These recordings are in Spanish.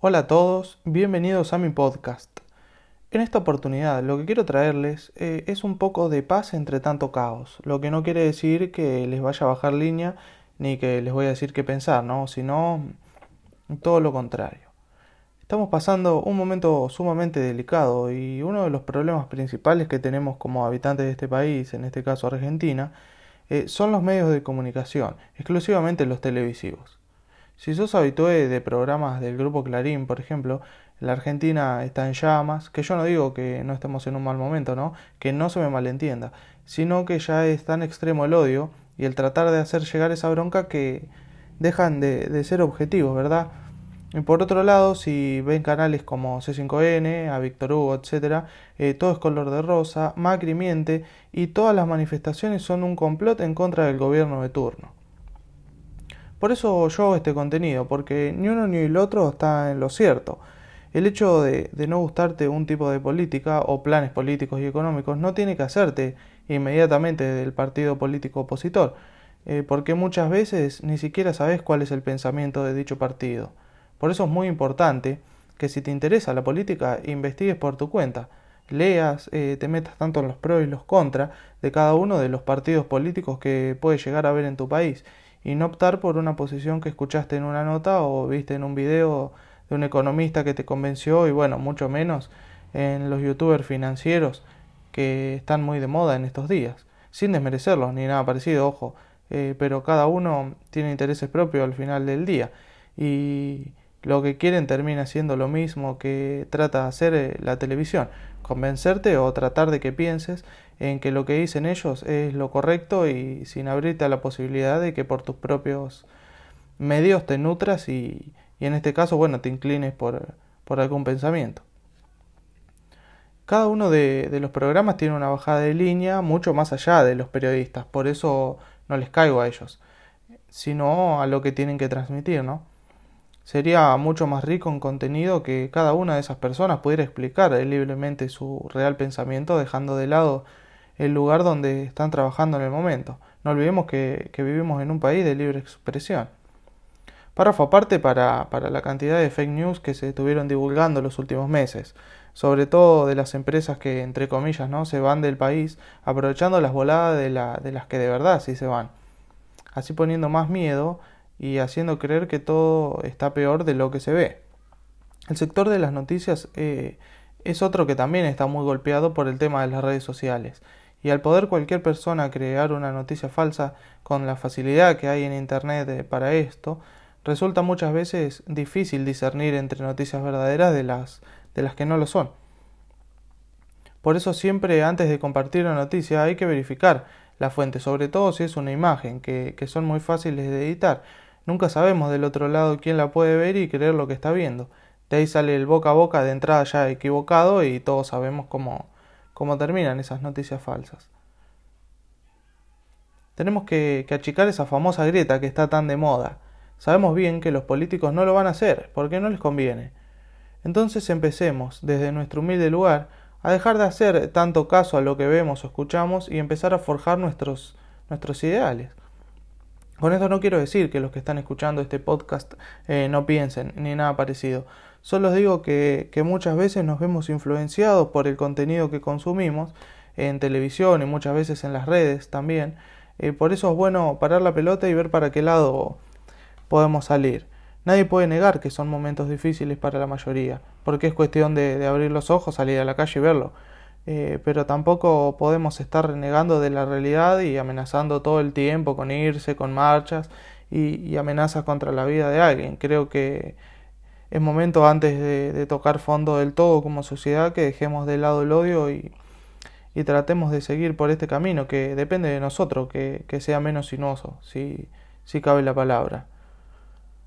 Hola a todos, bienvenidos a mi podcast. En esta oportunidad lo que quiero traerles eh, es un poco de paz entre tanto caos, lo que no quiere decir que les vaya a bajar línea ni que les voy a decir qué pensar, ¿no? sino todo lo contrario. Estamos pasando un momento sumamente delicado y uno de los problemas principales que tenemos como habitantes de este país, en este caso Argentina, eh, son los medios de comunicación, exclusivamente los televisivos. Si sos habitué de programas del grupo Clarín, por ejemplo, la Argentina está en llamas, que yo no digo que no estemos en un mal momento, ¿no? Que no se me malentienda, sino que ya es tan extremo el odio y el tratar de hacer llegar esa bronca que dejan de, ser objetivos, ¿verdad? Y por otro lado, si ven canales como C5N, a Víctor Hugo, etc., eh, todo es color de rosa, Macri miente y todas las manifestaciones son un complot en contra del gobierno de turno. Por eso yo hago este contenido, porque ni uno ni el otro está en lo cierto. El hecho de, no gustarte un tipo de política o planes políticos y económicos no tiene que hacerte inmediatamente del partido político opositor, eh, porque muchas veces ni siquiera sabes cuál es el pensamiento de dicho partido. Por eso es muy importante que si te interesa la política, investigues por tu cuenta, leas, eh, te metas tanto en los pros y los contras de cada uno de los partidos políticos que puedes llegar a ver en tu país y no optar por una posición que escuchaste en una nota o viste en un video de un economista que te convenció y bueno, mucho menos en los youtubers financieros que están muy de moda en estos días, sin desmerecerlos ni nada parecido, ojo, eh, pero cada uno tiene intereses propios al final del día. Y lo que quieren termina siendo lo mismo que trata de hacer eh, la televisión, convencerte o tratar de que pienses en que lo que dicen ellos es lo correcto y sin abrirte a la posibilidad de que por tus propios medios te nutras y, y en este caso, bueno, te inclines por, por algún pensamiento. Cada uno de, de, los programas tiene una bajada de línea mucho más allá de los periodistas, por eso no les caigo a ellos, sino a lo que tienen que transmitir, ¿no? Sería mucho más rico en contenido que cada una de esas personas pudiera explicar libremente su real pensamiento dejando de lado el lugar donde están trabajando en el momento. No olvidemos que, vivimos en un país de libre expresión. Párrafo aparte para, para la cantidad de fake news que se estuvieron divulgando los últimos meses, sobre todo de las empresas que, entre comillas, ¿no? se van del país, aprovechando las voladas de, la, de las que de verdad sí se van. Así poniendo más miedo y haciendo creer que todo está peor de lo que se ve. El sector de las noticias eh, es otro que también está muy golpeado por el tema de las redes sociales. Y al poder cualquier persona crear una noticia falsa con la facilidad que hay en Internet eh, para esto, resulta muchas veces difícil discernir entre noticias verdaderas de las, de las que no lo son. Por eso siempre antes de compartir una noticia hay que verificar la fuente, sobre todo si es una imagen, que, que son muy fáciles de editar Nunca sabemos del otro lado quién la puede ver y creer lo que está viendo. De ahí sale el boca a boca de entrada ya equivocado y todos sabemos cómo, cómo terminan esas noticias falsas. Tenemos que, achicar esa famosa grieta que está tan de moda. Sabemos bien que los políticos no lo van a hacer, porque no les conviene. Entonces empecemos, desde nuestro humilde lugar, a dejar de hacer tanto caso a lo que vemos o escuchamos y empezar a forjar nuestros, nuestros ideales. Con esto no quiero decir que los que están escuchando este podcast eh, no piensen ni nada parecido. Solo digo que, muchas veces nos vemos influenciados por el contenido que consumimos en televisión y muchas veces en las redes también. Eh, por eso es bueno parar la pelota y ver para qué lado podemos salir. Nadie puede negar que son momentos difíciles para la mayoría, porque es cuestión de abrir los ojos, salir a la calle y verlo. Eh, pero tampoco podemos estar renegando de la realidad y amenazando todo el tiempo con irse, con marchas y, amenazas contra la vida de alguien. Creo que es momento antes de, tocar fondo del todo como sociedad que dejemos de lado el odio y, tratemos de seguir por este camino que depende de nosotros, que, que sea menos sinuoso, si, si cabe la palabra.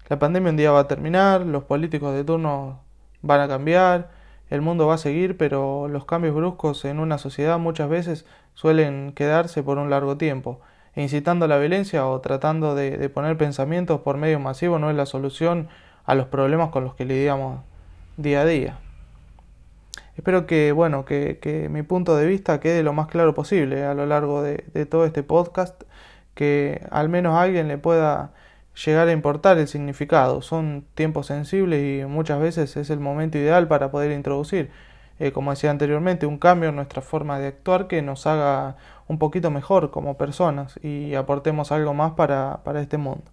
La pandemia un día va a terminar, los políticos de turno van a cambiar, el mundo va a seguir, pero los cambios bruscos en una sociedad muchas veces suelen quedarse por un largo tiempo. Incitando a la violencia o tratando de, poner pensamientos por medio masivo no es la solución a los problemas con los que lidiamos día a día. Espero que, bueno, que, mi punto de vista quede lo más claro posible a lo largo de, de todo este podcast, que al menos alguien le pueda llegar a importar el significado. Son tiempos sensibles y muchas veces es el momento ideal para poder introducir, eh, como decía anteriormente, un cambio en nuestra forma de actuar que nos haga un poquito mejor como personas y aportemos algo más para, para este mundo.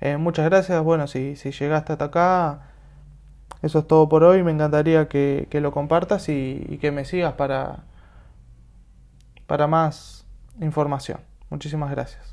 Eh, muchas gracias. Bueno, si, si llegaste hasta acá, eso es todo por hoy. Me encantaría que, que lo compartas y, y, que me sigas para, para más información. Muchísimas gracias.